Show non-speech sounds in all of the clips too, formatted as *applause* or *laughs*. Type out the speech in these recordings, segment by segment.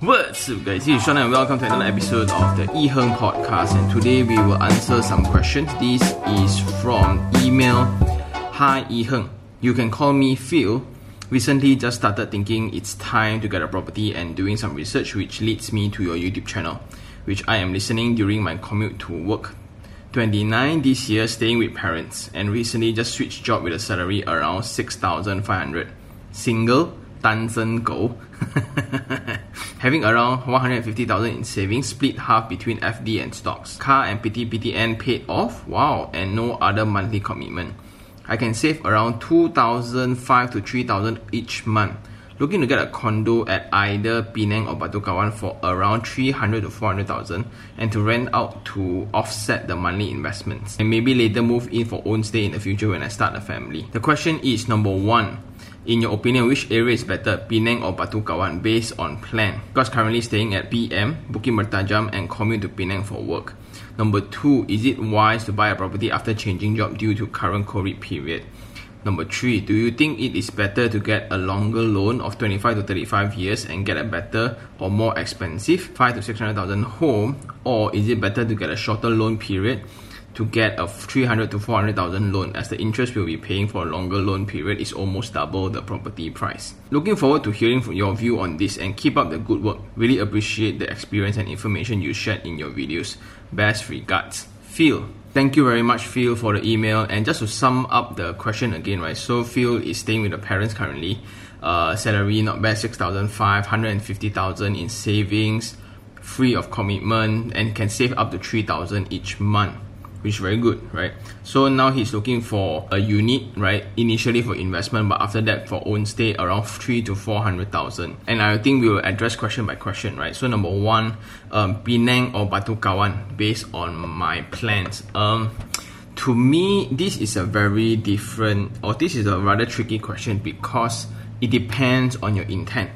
What's up, guys? Is Sean, and welcome to another episode of the iHerng podcast. And today we will answer some questions. This is from email Hi iHerng. You can call me Phil. Recently, just started thinking it's time to get a property and doing some research, which leads me to your YouTube channel, which I am listening during my commute to work 29 this year staying with parents and recently just switched job with a salary around 6500 single Tansen Go, *laughs* having around 150,000 in savings, split half between FD and stocks. Car and PTPTN paid off. Wow, and no other monthly commitment. I can save around 2,005 to 3,000 each month. Looking to get a condo at either Penang or Batu Kawan for around 300 to 400,000 and to rent out to offset the monthly investments. And maybe later move in for own stay in the future when I start a family. The question is number one, in your opinion, which area is better, Penang or Batu Kawan, based on plan? Because currently staying at BM, Bukit Mertajam, and commute to Penang for work. Number two, is it wise to buy a property after changing job due to current COVID period? Number three, do you think it is better to get a longer loan of 25 to 35 years and get a better or more expensive 5 to 600,000 home or is it better to get a shorter loan period to get a 300 to 400,000 loan as the interest we'll be paying for a longer loan period is almost double the property price. Looking forward to hearing from your view on this and keep up the good work. Really appreciate the experience and information you shared in your videos. Best regards. Phil. Thank you very much, Phil, for the email. And just to sum up the question again, right? So Phil is staying with the parents currently. Uh, salary not bad, six thousand five hundred and fifty thousand in savings, free of commitment, and can save up to three thousand each month which is very good, right? So now he's looking for a unit, right? Initially for investment, but after that for own stay around three to four hundred thousand. And I think we will address question by question, right? So number one, um, Penang or Batu Kawan, based on my plans. Um, to me, this is a very different, or this is a rather tricky question because it depends on your intent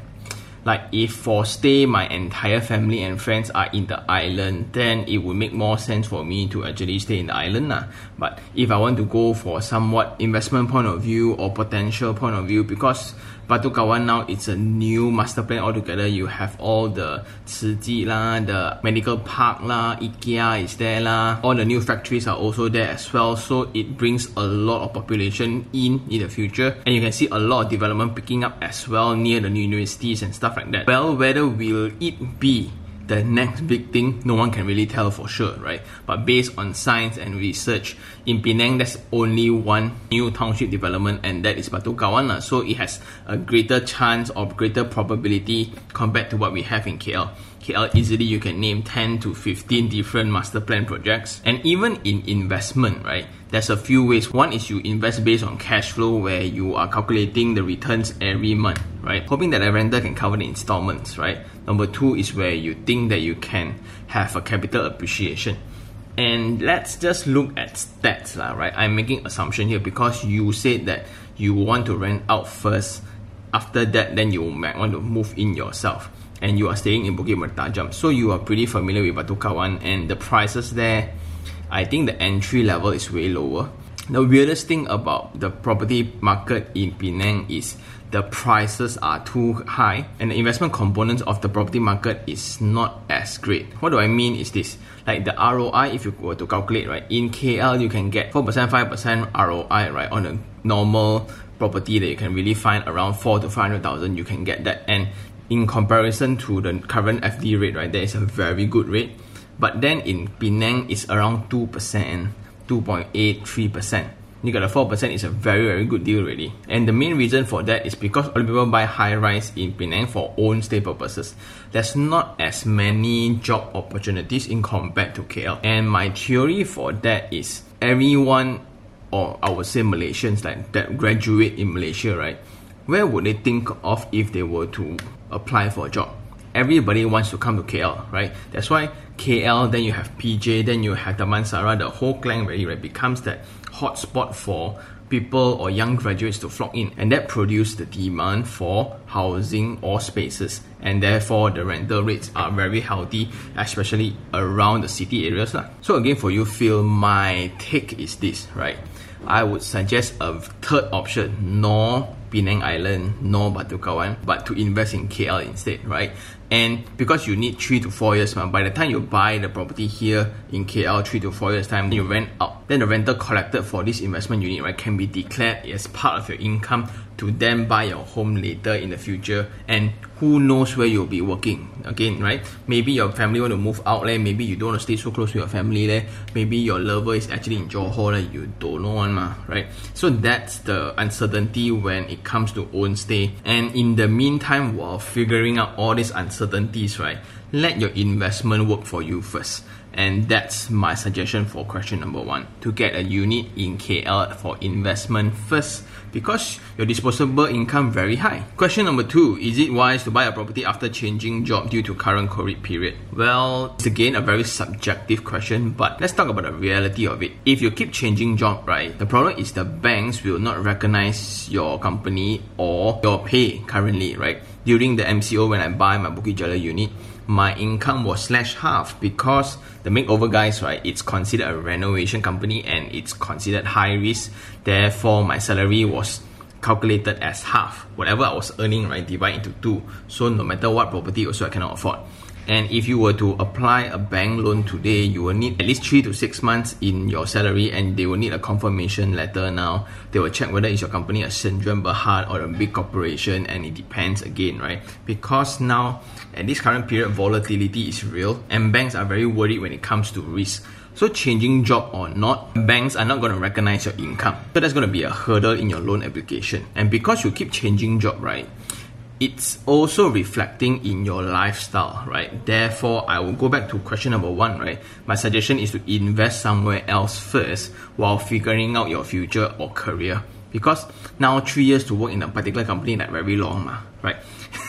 like if for stay my entire family and friends are in the island then it would make more sense for me to actually stay in the island lah. but if I want to go for somewhat investment point of view or potential point of view because Batu now it's a new master plan altogether. You have all the Tzu lah, the medical park lah, IKEA is there lah. All the new factories are also there as well. So it brings a lot of population in in the future. And you can see a lot of development picking up as well near the new universities and stuff like that. Well, whether will it be the next big thing, no one can really tell for sure, right? But based on science and research, in Penang, there's only one new township development, and that is Batu Kawan. So it has a greater chance or greater probability compared to what we have in KL. KL easily you can name 10 to 15 different master plan projects. And even in investment, right, there's a few ways. One is you invest based on cash flow where you are calculating the returns every month, right? Hoping that a renter can cover the installments, right? Number two is where you think that you can have a capital appreciation. And let's just look at stats, lah, right? I'm making assumption here because you said that you want to rent out first. After that, then you might want to move in yourself and you are staying in Bukit Mertajam. So you are pretty familiar with Batu Kawan and the prices there. I think the entry level is way lower. The weirdest thing about the property market in Penang is the prices are too high and the investment components of the property market is not as great. What do I mean is this? Like the ROI, if you were to calculate, right, in KL you can get 4%, 5% ROI, right, on a normal property that you can really find around 4 to 500,000, you can get that. And in comparison to the current FD rate, right, that is a very good rate. But then in Penang, it's around 2%, 2.83%. You got a 4% is a very, very good deal already. And the main reason for that is because a lot of people buy high rise in Penang for own stay purposes. There's not as many job opportunities in compared to KL. And my theory for that is everyone, or I would say Malaysians, like that graduate in Malaysia, right? Where would they think of if they were to apply for a job. Everybody wants to come to KL, right? That's why KL, then you have PJ, then you have the Damansara, the whole Klang Valley, right, becomes that hotspot for people or young graduates to flock in, and that produces the demand for housing or spaces, and therefore the rental rates are very healthy, especially around the city areas. So again, for you, Phil, my take is this, right? I would suggest a third option, nor Penang Island nor Batu Kawan, but to invest in KL instead, right? And because you need three to four years, by the time you buy the property here in KL, three to four years time, you rent out. Then the rental collected for this investment unit, right, can be declared as part of your income to then buy your home later in the future. And who knows where you'll be working again, right? Maybe your family want to move out there. Maybe you don't want to stay so close to your family there. Maybe your lover is actually in Johor there. You don't know one, right? So that's the uncertainty when it comes to own stay. And in the meantime, while figuring out all these uncertainties, right, let your investment work for you first. And that's my suggestion for question number one to get a unit in KL for investment first because your disposable income very high. Question number two Is it wise to buy a property after changing job due to current COVID period? Well, it's again a very subjective question, but let's talk about the reality of it. If you keep changing job, right, the problem is the banks will not recognize your company or your pay currently, right? During the MCO when I buy my Bukit Jalil unit, my income was slashed half because the makeover guys, right, it's considered a renovation company and it's considered high risk. Therefore, my salary was calculated as half. Whatever I was earning, right, divide into two. So no matter what property also I cannot afford. And if you were to apply a bank loan today, you will need at least three to six months in your salary and they will need a confirmation letter now. They will check whether is your company a Sendirian Berhad or a big corporation and it depends again, right? Because now at this current period, volatility is real and banks are very worried when it comes to risk. So changing job or not, banks are not going to recognize your income. So that's going to be a hurdle in your loan application. And because you keep changing job, right? it's also reflecting in your lifestyle, right? Therefore, I will go back to question number one, right? My suggestion is to invest somewhere else first while figuring out your future or career. Because now three years to work in a particular company like very long, right? *laughs*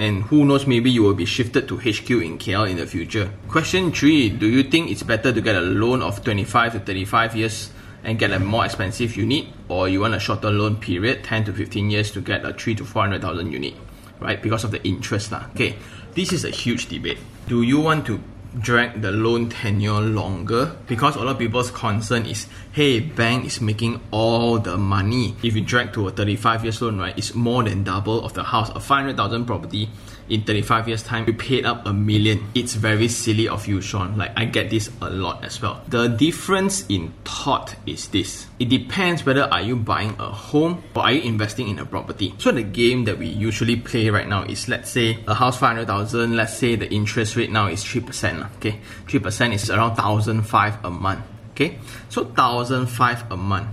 and who knows, maybe you will be shifted to HQ in KL in the future. Question three, do you think it's better to get a loan of 25 to 35 years and get a more expensive unit, or you want a shorter loan period, 10 to 15 years to get a 3 to 400,000 unit, right? Because of the interest. Lah. Okay, this is a huge debate. Do you want to drag the loan tenure longer because a lot of people's concern is hey bank is making all the money. If you drag to a 35 years loan right it's more than double of the house. A 500000 property in 35 years time you paid up a million. It's very silly of you sean. Like i get this a lot as well. The difference in thought is this. It depends whether are you buying a home or are you investing in a property. So the game that we usually play right now is let's say a house 500000 let's say the interest rate now is 3% okay? 3% is around 1005 a month okay? So 1005 a month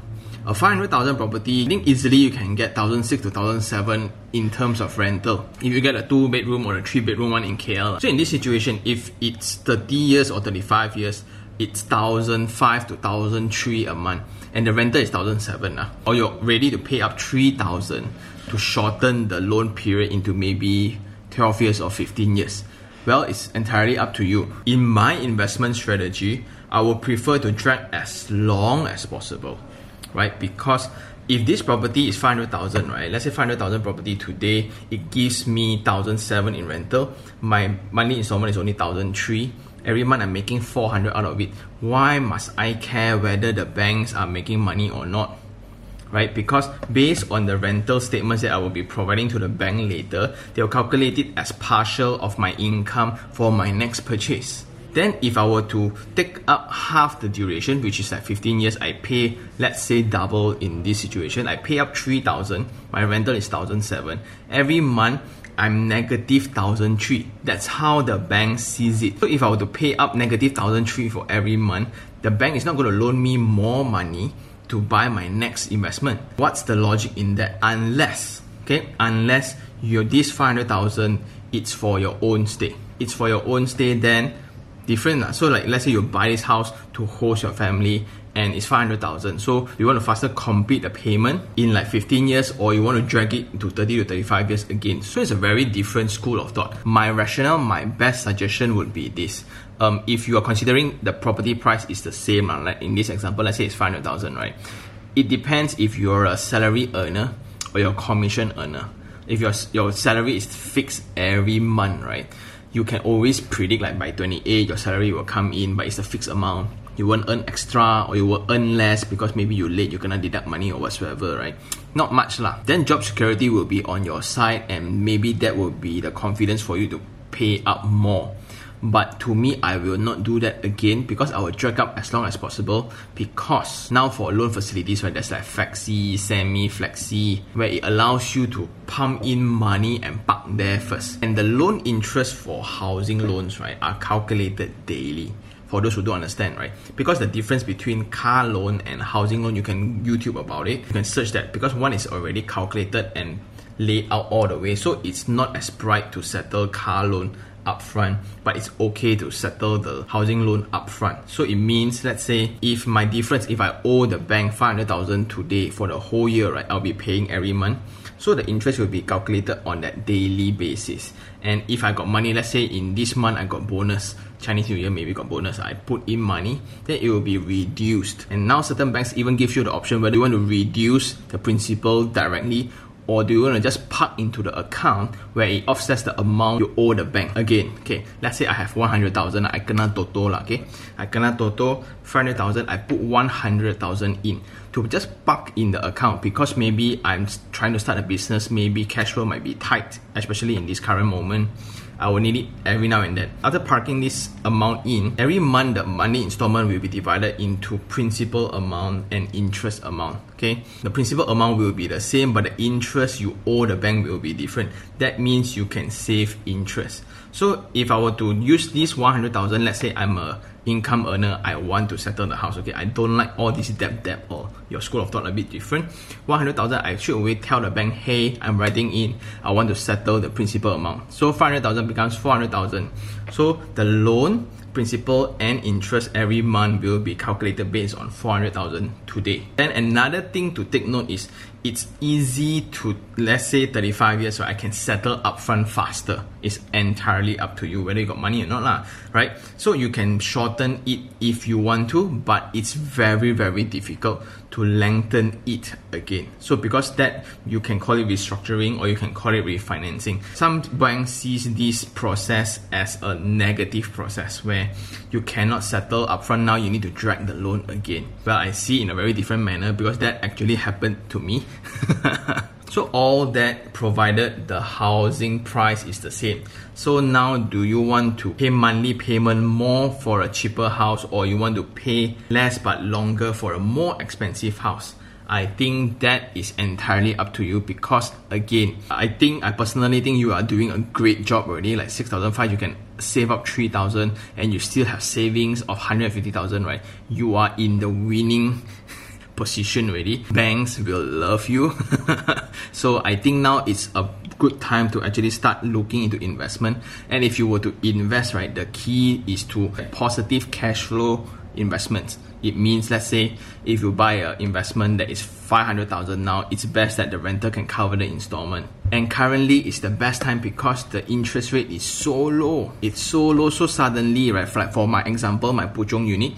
a 500,000 property, I think easily you can get 1,006 to 1,007 in terms of rental. If you get a two bedroom or a three bedroom one in KL. So in this situation, if it's 30 years or 35 years, it's 1,005 to 1,003 a month and the rental is 1,007 uh, or you're ready to pay up 3,000 to shorten the loan period into maybe 12 years or 15 years. Well, it's entirely up to you. In my investment strategy, I will prefer to drag as long as possible right? Because if this property is 500,000, right? Let's say 500,000 property today, it gives me 1,007 in rental. My monthly installment is only 1,003. Every month I'm making 400 out of it. Why must I care whether the banks are making money or not? Right? Because based on the rental statements that I will be providing to the bank later, they'll calculate it as partial of my income for my next purchase. Then if I were to take up half the duration, which is like 15 years, I pay, let's say double in this situation. I pay up 3000 my rental is 1007 Every month, I'm negative 1003 That's how the bank sees it. So if I were to pay up negative 1003 for every month, the bank is not going to loan me more money to buy my next investment. What's the logic in that? Unless, okay, unless your this 500,000 it's for your own stay. It's for your own stay then different. So like let's say you buy this house to host your family and it's 500,000. So you want to faster complete the payment in like 15 years or you want to drag it to 30 to 35 years again. So it's a very different school of thought. My rationale, my best suggestion would be this. Um, if you are considering the property price is the same, uh, like in this example, let's say it's 500,000, right? It depends if you're a salary earner or your commission earner. If your, your salary is fixed every month, right? You can always predict like by 28 your salary will come in but it's a fixed amount. You won't earn extra or you will earn less because maybe you're late you're gonna deduct money or whatsoever right? Not much lah. Then job security will be on your side and maybe that will be the confidence for you to pay up more. But to me, I will not do that again because I will drag up as long as possible. Because now for loan facilities, right, there's like flexi, semi, flexi, where it allows you to pump in money and park there first. And the loan interest for housing loans, right, are calculated daily for those who don't understand, right? Because the difference between car loan and housing loan, you can YouTube about it. You can search that because one is already calculated and laid out all the way. So it's not as bright to settle car loan upfront, but it's okay to settle the housing loan upfront. So it means, let's say, if my difference, if I owe the bank 500,000 today for the whole year, right, I'll be paying every month. So the interest will be calculated on that daily basis. And if I got money, let's say in this month I got bonus, Chinese New Year maybe got bonus, I put in money, then it will be reduced. And now certain banks even give you the option whether you want to reduce the principal directly or do you want to just park into the account where it offsets the amount you owe the bank? Again okay let's say I have 100,000 I kena toto lah okay? I kena toto 500,000 I put 100,000 in. To just park in the account because maybe I'm trying to start a business maybe cash flow might be tight especially in this current moment I will need it every now and then. After parking this amount in, every month the money installment will be divided into principal amount and interest amount. Okay, the principal amount will be the same, but the interest you owe the bank will be different. That means you can save interest. So if I were to use this 100,000, let's say I'm a income earner, I want to settle the house. Okay, I don't like all this debt debt or your school of thought a bit different. 100,000, I should always tell the bank, hey, I'm writing in, I want to settle the principal amount. So 500,000 becomes 400,000. So the loan principal and interest every month will be calculated based on 400,000 today. Then another thing to take note is it's easy to let's say 35 years so I can settle upfront faster. It's entirely up to you whether you got money or not lah, right? So you can shorten it if you want to, but it's very very difficult to lengthen it again. So because that you can call it restructuring or you can call it refinancing. Some banks sees this process as a negative process where you cannot settle upfront now you need to drag the loan again. Well I see in a very different manner because that actually happened to me. *laughs* So all that provided the housing price is the same. So now do you want to pay monthly payment more for a cheaper house or you want to pay less but longer for a more expensive house? I think that is entirely up to you because again, I think I personally think you are doing a great job already. Like 6,005, you can save up 3,000 and you still have savings of 150,000, right? You are in the winning position already. Banks will love you. *laughs* so I think now it's a good time to actually start looking into investment. And if you were to invest, right, the key is to positive cash flow investments. It means, let's say, if you buy an investment that is 500,000 now, it's best that the renter can cover the installment. And currently, it's the best time because the interest rate is so low. It's so low, so suddenly, right? Like for my example, my Puchong unit,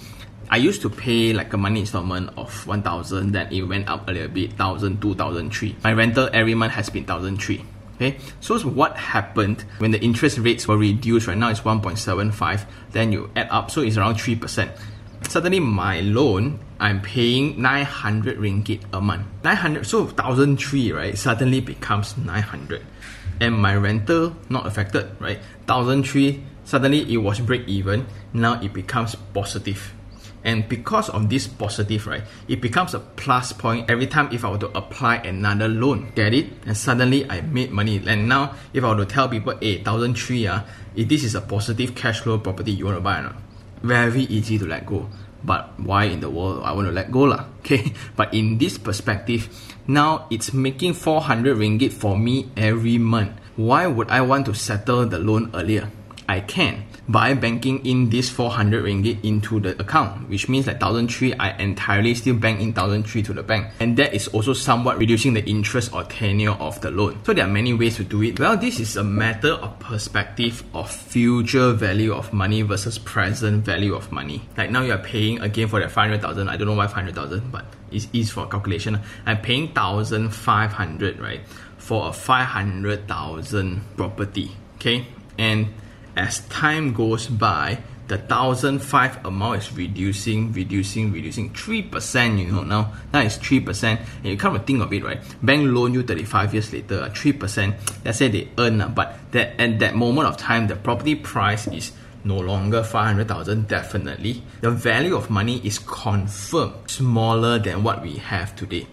I used to pay like a monthly installment of 1000 then it went up a little bit 1000 2000 3 my rental every month has been 1003 okay? So what happened when the interest rates were reduced right now it's 1.75 then you add up so it's around 3% suddenly my loan I'm paying 900 ringgit a month. 900 so 1003 right suddenly becomes 900 and my rental not affected right? 1003 suddenly it was break even now it becomes positive and because of this positive, right, it becomes a plus point every time if I were to apply another loan. Get it? And suddenly I made money. And now if I were to tell people, hey, thousand three, uh, if this is a positive cash flow property you want to buy, no? very easy to let go. But why in the world I want to let go lah? *laughs* Okay. But in this perspective, now it's making 400 ringgit for me every month. Why would I want to settle the loan earlier? I can by banking in this 400 ringgit into the account, which means that 1003 I entirely still bank in 1003 to the bank. And that is also somewhat reducing the interest or tenure of the loan. So there are many ways to do it. Well, this is a matter of perspective of future value of money versus present value of money. Like now you are paying again for that 500,000. I don't know why 500,000, but it's easy for calculation. I'm paying 1,500, right? For a 500,000 property. Okay. And as time goes by, the thousand five amount is reducing, reducing, reducing. Three percent, you know, now now it's three percent. And you kind of think of it, right? Bank loan you 35 years later, uh, three percent. Let's say they earn, uh, but that at that moment of time, the property price is no longer 500,000 definitely the value of money is confirmed smaller than what we have today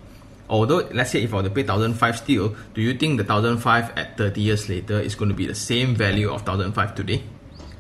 although let's say if I were to pay 1005 still do you think the 1005 at 30 years later is going to be the same value of 1005 today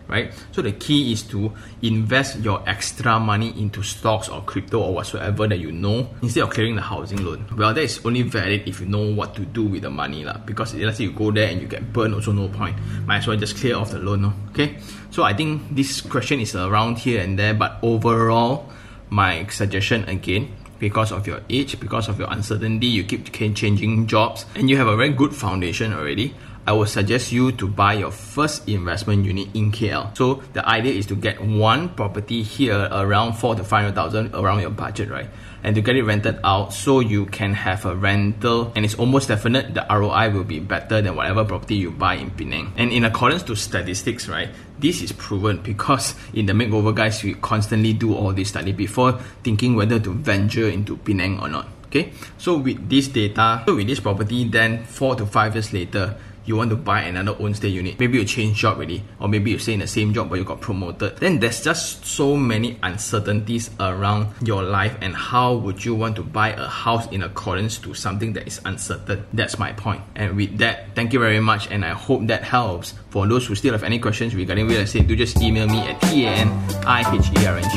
right? So the key is to invest your extra money into stocks or crypto or whatsoever that you know instead of clearing the housing loan. Well, that is only valid if you know what to do with the money, lah. Because let's say you go there and you get burned, also no point. Might as well just clear off the loan, no? okay? So I think this question is around here and there, but overall, my suggestion again because of your age, because of your uncertainty, you keep changing jobs, and you have a very good foundation already. I would suggest you to buy your first investment unit in KL. So the idea is to get one property here around four to five hundred thousand around your budget, right? And to get it rented out so you can have a rental and it's almost definite the ROI will be better than whatever property you buy in Penang. And in accordance to statistics, right, this is proven because in the makeover guys we constantly do all this study before thinking whether to venture into Penang or not. Okay, so with this data, with this property, then four to five years later, you want to buy another own stay unit. Maybe you change job already, or maybe you stay in the same job but you got promoted. Then there's just so many uncertainties around your life and how would you want to buy a house in accordance to something that is uncertain. That's my point. And with that, thank you very much and I hope that helps. For those who still have any questions regarding real estate, do just email me at t-a-n-i-h-e-r-n-g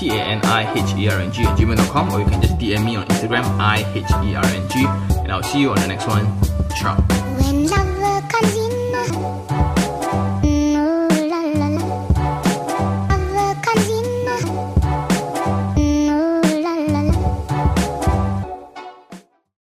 t-a-n-i-h-e-r-n-g at gmail.com or you can just DM me on Instagram i-h-e-r-n-g and I'll see you on the next one. Ciao.